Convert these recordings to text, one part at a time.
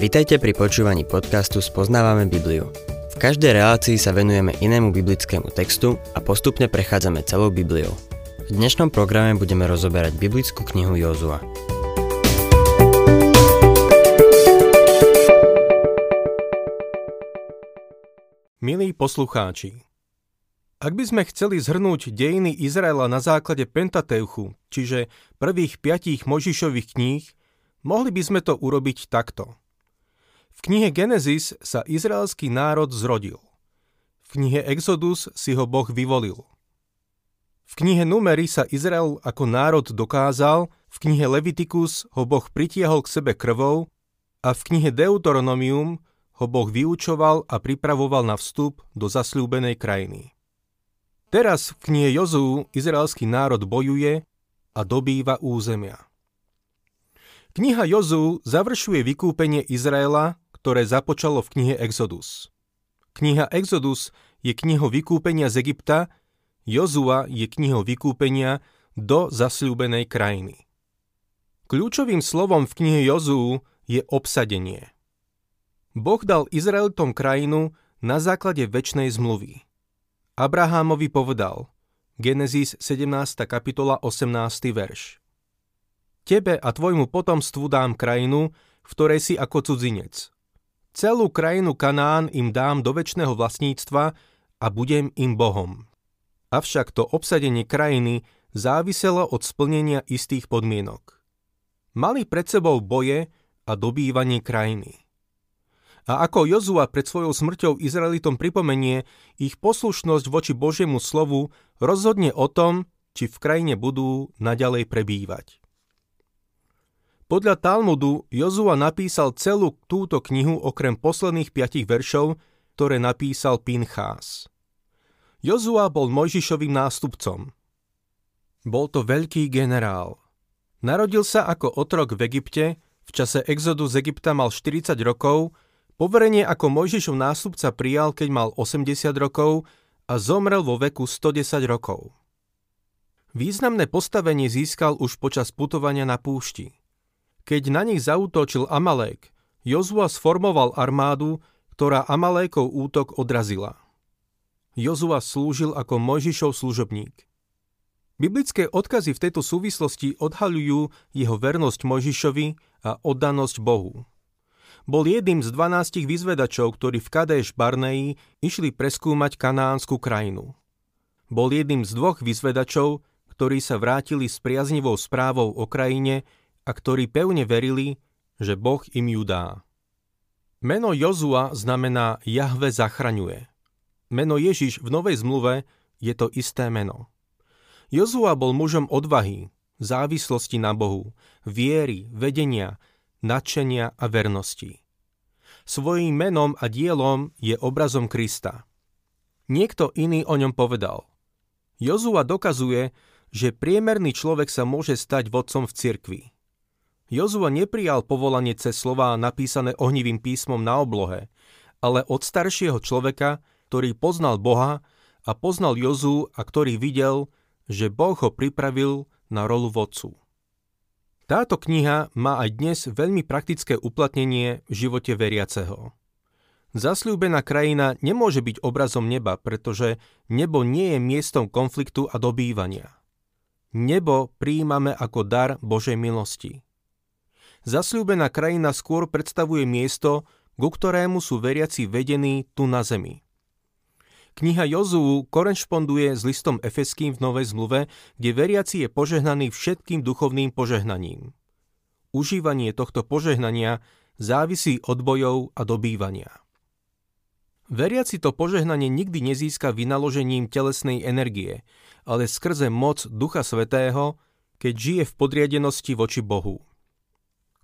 Vitajte pri počúvaní podcastu Spoznávame Bibliu. V každej relácii sa venujeme inému biblickému textu a postupne prechádzame celou Bibliou. V dnešnom programe budeme rozoberať biblickú knihu Jozua. Milí poslucháči, ak by sme chceli zhrnúť dejiny Izraela na základe Pentateuchu, čiže prvých piatich Možišových kníh, mohli by sme to urobiť takto. V knihe Genesis sa izraelský národ zrodil. V knihe Exodus si ho Boh vyvolil. V knihe Numery sa Izrael ako národ dokázal, v knihe Leviticus ho Boh pritiahol k sebe krvou a v knihe Deuteronomium ho Boh vyučoval a pripravoval na vstup do zasľúbenej krajiny. Teraz v knihe Jozú izraelský národ bojuje a dobýva územia. Kniha Jozú završuje vykúpenie Izraela, ktoré započalo v knihe Exodus. Kniha Exodus je knihou vykúpenia z Egypta, Jozua je knihou vykúpenia do zasľúbenej krajiny. Kľúčovým slovom v knihe Jozú je obsadenie. Boh dal Izraelitom krajinu na základe väčšnej zmluvy. Abrahámovi povedal, Genesis 17. kapitola 18. verš. Tebe a tvojmu potomstvu dám krajinu, v ktorej si ako cudzinec. Celú krajinu Kanán im dám do väčšného vlastníctva a budem im Bohom. Avšak to obsadenie krajiny záviselo od splnenia istých podmienok. Mali pred sebou boje a dobývanie krajiny. A ako Jozua pred svojou smrťou Izraelitom pripomenie, ich poslušnosť voči Božiemu slovu rozhodne o tom, či v krajine budú naďalej prebývať. Podľa Talmudu Jozua napísal celú túto knihu okrem posledných piatich veršov, ktoré napísal Pinchás. Jozua bol Mojžišovým nástupcom. Bol to veľký generál. Narodil sa ako otrok v Egypte, v čase exodu z Egypta mal 40 rokov Poverenie ako Mojžišov nástupca prijal, keď mal 80 rokov a zomrel vo veku 110 rokov. Významné postavenie získal už počas putovania na púšti. Keď na nich zautočil Amalek, Jozua sformoval armádu, ktorá Amalékov útok odrazila. Jozua slúžil ako Mojžišov služobník. Biblické odkazy v tejto súvislosti odhaľujú jeho vernosť Mojžišovi a oddanosť Bohu. Bol jedným z dvanástich vyzvedačov, ktorí v Kadeš Barneji išli preskúmať kanánsku krajinu. Bol jedným z dvoch vyzvedačov, ktorí sa vrátili s priaznivou správou o krajine a ktorí pevne verili, že Boh im ju dá. Meno Jozua znamená Jahve zachraňuje. Meno Ježiš v Novej zmluve je to isté meno. Jozua bol mužom odvahy, závislosti na Bohu, viery, vedenia, nadšenia a vernosti. Svojím menom a dielom je obrazom Krista. Niekto iný o ňom povedal. Jozua dokazuje, že priemerný človek sa môže stať vodcom v cirkvi. Jozua neprijal povolanie cez slová napísané ohnivým písmom na oblohe, ale od staršieho človeka, ktorý poznal Boha a poznal Jozu a ktorý videl, že Boh ho pripravil na rolu vodcu. Táto kniha má aj dnes veľmi praktické uplatnenie v živote veriaceho. Zasľúbená krajina nemôže byť obrazom neba, pretože nebo nie je miestom konfliktu a dobývania. Nebo prijímame ako dar Božej milosti. Zasľúbená krajina skôr predstavuje miesto, ku ktorému sú veriaci vedení tu na zemi. Kniha Jozuu korešponduje s listom Efeským v Novej zmluve, kde veriaci je požehnaný všetkým duchovným požehnaním. Užívanie tohto požehnania závisí od bojov a dobývania. Veriaci to požehnanie nikdy nezíska vynaložením telesnej energie, ale skrze moc Ducha Svetého, keď žije v podriadenosti voči Bohu.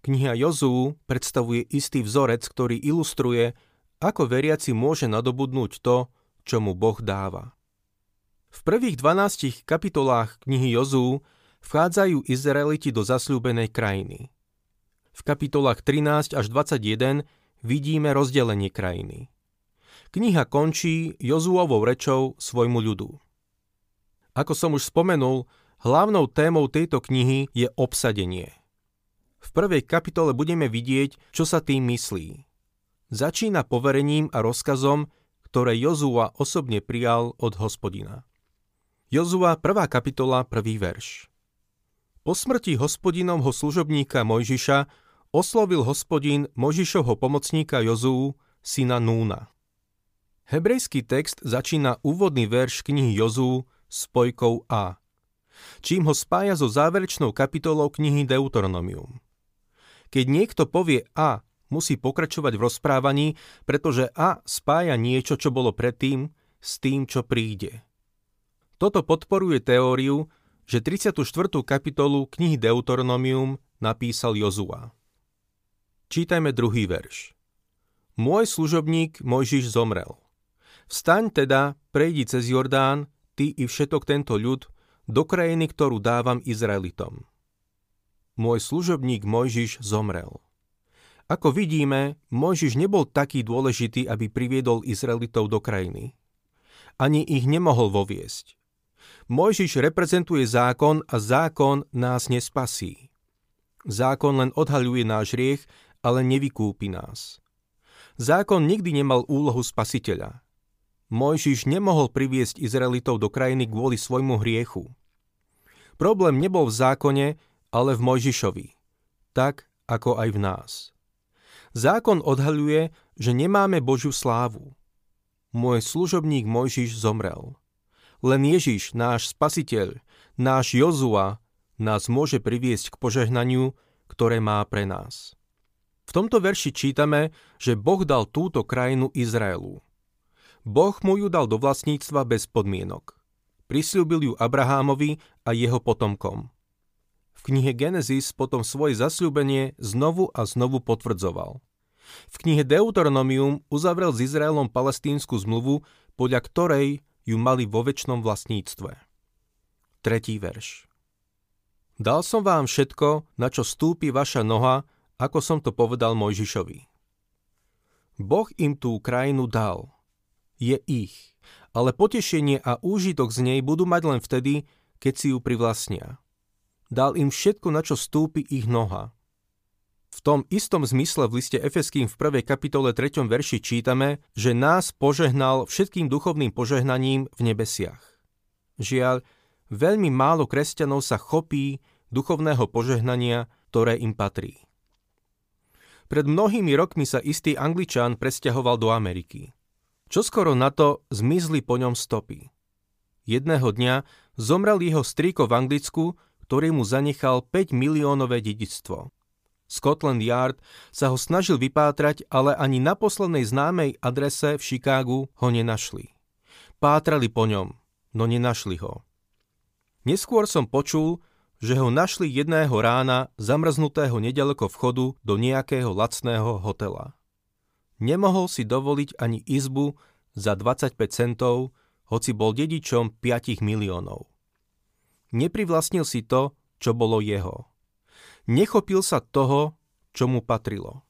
Kniha Jozú predstavuje istý vzorec, ktorý ilustruje, ako veriaci môže nadobudnúť to, čo mu Boh dáva. V prvých 12 kapitolách knihy Jozú vchádzajú Izraeliti do zasľúbenej krajiny. V kapitolách 13 až 21 vidíme rozdelenie krajiny. Kniha končí Jozúovou rečou svojmu ľudu. Ako som už spomenul, hlavnou témou tejto knihy je obsadenie. V prvej kapitole budeme vidieť, čo sa tým myslí. Začína poverením a rozkazom, ktoré Jozua osobne prijal od hospodina. Jozua 1. kapitola 1. verš Po smrti hospodinovho služobníka Mojžiša oslovil hospodin Mojžišovho pomocníka Jozuu, syna Núna. Hebrejský text začína úvodný verš knihy Jozú spojkou A, čím ho spája so záverečnou kapitolou knihy Deuteronomium. Keď niekto povie A, musí pokračovať v rozprávaní, pretože A spája niečo, čo bolo predtým, s tým, čo príde. Toto podporuje teóriu, že 34. kapitolu knihy Deuteronomium napísal Jozua. Čítajme druhý verš. Môj služobník Mojžiš zomrel – Vstaň teda, prejdi cez Jordán, ty i všetok tento ľud, do krajiny, ktorú dávam Izraelitom. Môj služobník Mojžiš zomrel. Ako vidíme, Mojžiš nebol taký dôležitý, aby priviedol Izraelitov do krajiny. Ani ich nemohol voviesť. Mojžiš reprezentuje zákon a zákon nás nespasí. Zákon len odhaľuje náš riech, ale nevykúpi nás. Zákon nikdy nemal úlohu spasiteľa. Mojžiš nemohol priviesť Izraelitov do krajiny kvôli svojmu hriechu. Problém nebol v zákone, ale v Mojžišovi, tak ako aj v nás. Zákon odhaľuje, že nemáme Božiu slávu. Môj služobník Mojžiš zomrel. Len Ježiš, náš spasiteľ, náš Jozua, nás môže priviesť k požehnaniu, ktoré má pre nás. V tomto verši čítame, že Boh dal túto krajinu Izraelu. Boh mu ju dal do vlastníctva bez podmienok. Prisľúbil ju Abrahámovi a jeho potomkom. Knihe Genesis potom svoje zasľúbenie znovu a znovu potvrdzoval. V knihe Deuteronomium uzavrel s Izraelom palestínsku zmluvu, podľa ktorej ju mali vo väčšnom vlastníctve. Tretí verš. Dal som vám všetko, na čo stúpi vaša noha, ako som to povedal Mojžišovi. Boh im tú krajinu dal – je ich, ale potešenie a úžitok z nej budú mať len vtedy, keď si ju privlastnia. Dal im všetko, na čo stúpi ich noha. V tom istom zmysle v liste Efeským v 1. kapitole 3. verši čítame, že nás požehnal všetkým duchovným požehnaním v nebesiach. Žiaľ, veľmi málo kresťanov sa chopí duchovného požehnania, ktoré im patrí. Pred mnohými rokmi sa istý Angličan presťahoval do Ameriky. Čoskoro na to zmizli po ňom stopy. Jedného dňa zomrel jeho strýko v Anglicku, ktorý mu zanechal 5 miliónové dedictvo. Scotland Yard sa ho snažil vypátrať, ale ani na poslednej známej adrese v Chicagu ho nenašli. Pátrali po ňom, no nenašli ho. Neskôr som počul, že ho našli jedného rána zamrznutého nedaleko vchodu do nejakého lacného hotela. Nemohol si dovoliť ani izbu za 25 centov, hoci bol dedičom 5 miliónov. Neprivlastnil si to, čo bolo jeho. Nechopil sa toho, čo mu patrilo.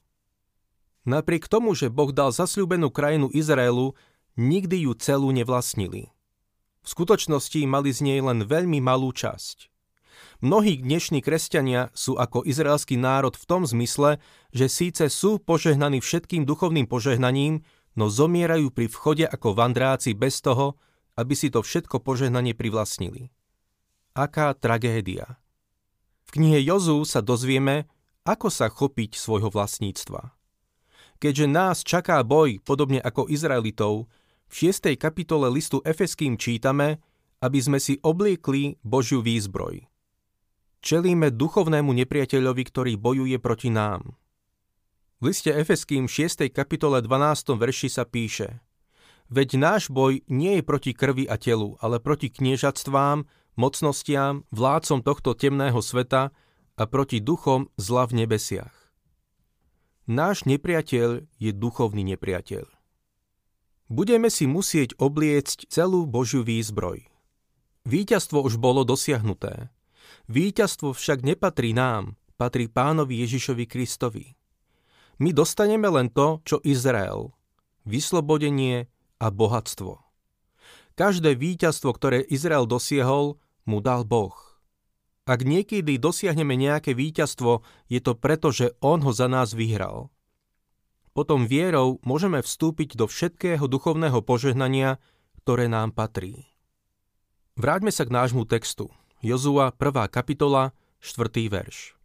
Napriek tomu, že Boh dal zasľúbenú krajinu Izraelu, nikdy ju celú nevlastnili. V skutočnosti mali z nej len veľmi malú časť. Mnohí dnešní kresťania sú ako izraelský národ v tom zmysle, že síce sú požehnaní všetkým duchovným požehnaním, no zomierajú pri vchode ako vandráci bez toho, aby si to všetko požehnanie privlastnili. Aká tragédia. V knihe Jozú sa dozvieme, ako sa chopiť svojho vlastníctva. Keďže nás čaká boj, podobne ako Izraelitov, v 6. kapitole listu Efeským čítame, aby sme si obliekli Božiu výzbroj. Čelíme duchovnému nepriateľovi, ktorý bojuje proti nám. V liste Efeským 6. kapitole 12. verši sa píše Veď náš boj nie je proti krvi a telu, ale proti kniežatstvám, mocnostiam, vládcom tohto temného sveta a proti duchom zla v nebesiach. Náš nepriateľ je duchovný nepriateľ. Budeme si musieť obliecť celú Božiu výzbroj. Výťazstvo už bolo dosiahnuté. Výťazstvo však nepatrí nám, patrí pánovi Ježišovi Kristovi. My dostaneme len to, čo Izrael. Vyslobodenie a bohatstvo. Každé víťazstvo, ktoré Izrael dosiehol, mu dal Boh. Ak niekedy dosiahneme nejaké víťazstvo, je to preto, že On ho za nás vyhral. Potom vierou môžeme vstúpiť do všetkého duchovného požehnania, ktoré nám patrí. Vráťme sa k nášmu textu. Jozua 1. kapitola, 4. verš.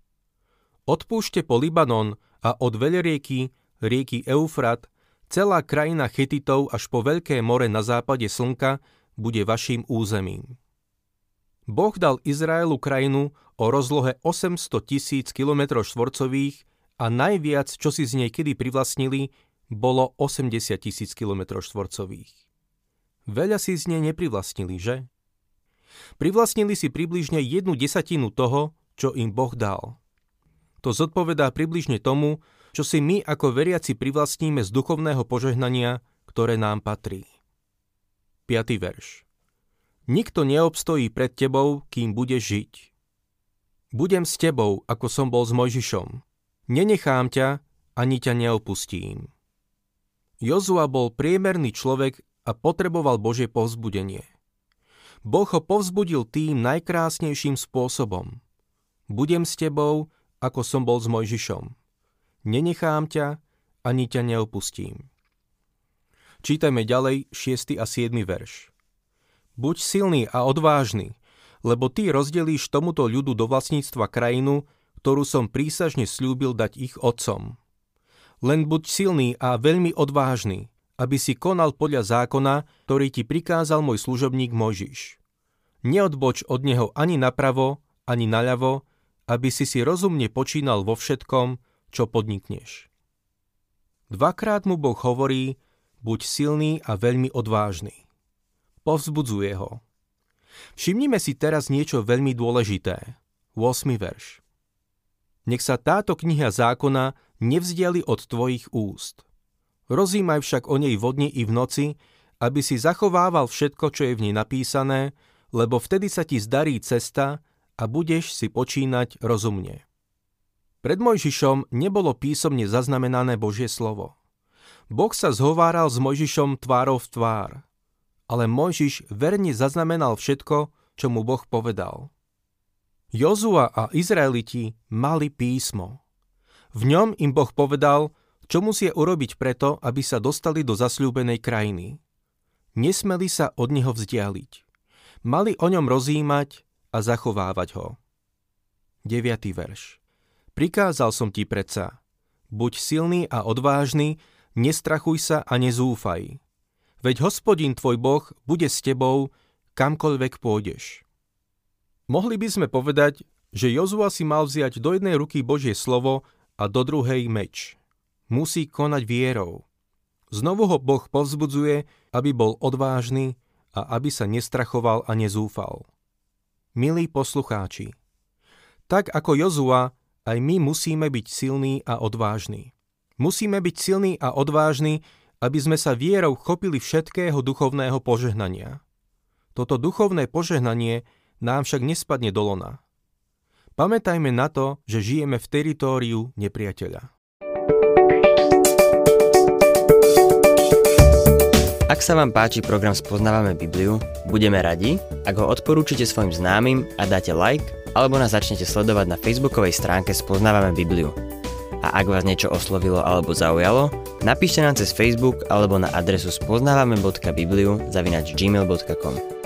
Odpúšte po Libanon a od veľrieky, rieky Eufrat, celá krajina Chetitov až po Veľké more na západe slnka bude vašim územím. Boh dal Izraelu krajinu o rozlohe 800 tisíc km štvorcových a najviac, čo si z nej kedy privlastnili, bolo 80 tisíc km štvorcových. Veľa si z nej neprivlastnili, že? Privlastnili si približne jednu desatinu toho, čo im Boh dal. To zodpovedá približne tomu, čo si my ako veriaci privlastníme z duchovného požehnania, ktoré nám patrí. 5. verš. Nikto neobstojí pred tebou, kým budeš žiť. Budem s tebou, ako som bol s Mojžišom. Nenechám ťa, ani ťa neopustím. Jozua bol priemerný človek a potreboval Božie povzbudenie. Boh ho povzbudil tým najkrásnejším spôsobom. Budem s tebou, ako som bol s Mojžišom. Nenechám ťa, ani ťa neopustím. Čítajme ďalej 6. a 7. verš. Buď silný a odvážny, lebo ty rozdelíš tomuto ľudu do vlastníctva krajinu, ktorú som prísažne slúbil dať ich otcom. Len buď silný a veľmi odvážny, aby si konal podľa zákona, ktorý ti prikázal môj služobník Možiš. Neodboč od neho ani napravo, ani naľavo, aby si si rozumne počínal vo všetkom, čo podnikneš. Dvakrát mu Boh hovorí, buď silný a veľmi odvážny povzbudzuje ho. Všimnime si teraz niečo veľmi dôležité. 8. verš. Nech sa táto kniha zákona nevzdiali od tvojich úst. Rozímaj však o nej vodne i v noci, aby si zachovával všetko, čo je v nej napísané, lebo vtedy sa ti zdarí cesta a budeš si počínať rozumne. Pred Mojžišom nebolo písomne zaznamenané Božie slovo. Boh sa zhováral s Mojžišom tvárov v tvár ale Mojžiš verne zaznamenal všetko, čo mu Boh povedal. Jozua a Izraeliti mali písmo. V ňom im Boh povedal, čo musia urobiť preto, aby sa dostali do zasľúbenej krajiny. Nesmeli sa od neho vzdialiť. Mali o ňom rozímať a zachovávať ho. 9. verš. Prikázal som ti predsa, buď silný a odvážny, nestrachuj sa a nezúfaj. Veď hospodin tvoj Boh bude s tebou, kamkoľvek pôjdeš. Mohli by sme povedať, že Jozua si mal vziať do jednej ruky Božie slovo a do druhej meč. Musí konať vierou. Znovu ho Boh povzbudzuje, aby bol odvážny a aby sa nestrachoval a nezúfal. Milí poslucháči, tak ako Jozua, aj my musíme byť silní a odvážni. Musíme byť silní a odvážni, aby sme sa vierou chopili všetkého duchovného požehnania. Toto duchovné požehnanie nám však nespadne do lona. Pamätajme na to, že žijeme v teritóriu nepriateľa. Ak sa vám páči program Spoznávame Bibliu, budeme radi, ak ho odporúčite svojim známym a dáte like, alebo nás začnete sledovať na facebookovej stránke Spoznávame Bibliu a ak vás niečo oslovilo alebo zaujalo, napíšte nám cez Facebook alebo na adresu spoznávame.bibliu zavinač gmail.com.